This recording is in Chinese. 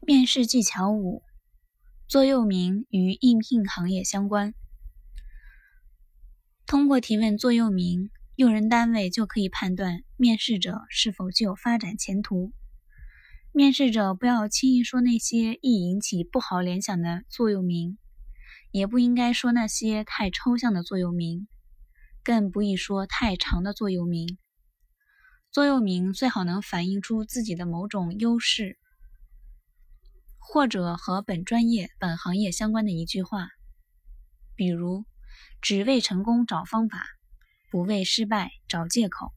面试技巧五：座右铭与应聘行业相关。通过提问座右铭，用人单位就可以判断面试者是否具有发展前途。面试者不要轻易说那些易引起不好联想的座右铭，也不应该说那些太抽象的座右铭，更不宜说太长的座右铭。座右铭最好能反映出自己的某种优势。或者和本专业、本行业相关的一句话，比如“只为成功找方法，不为失败找借口”。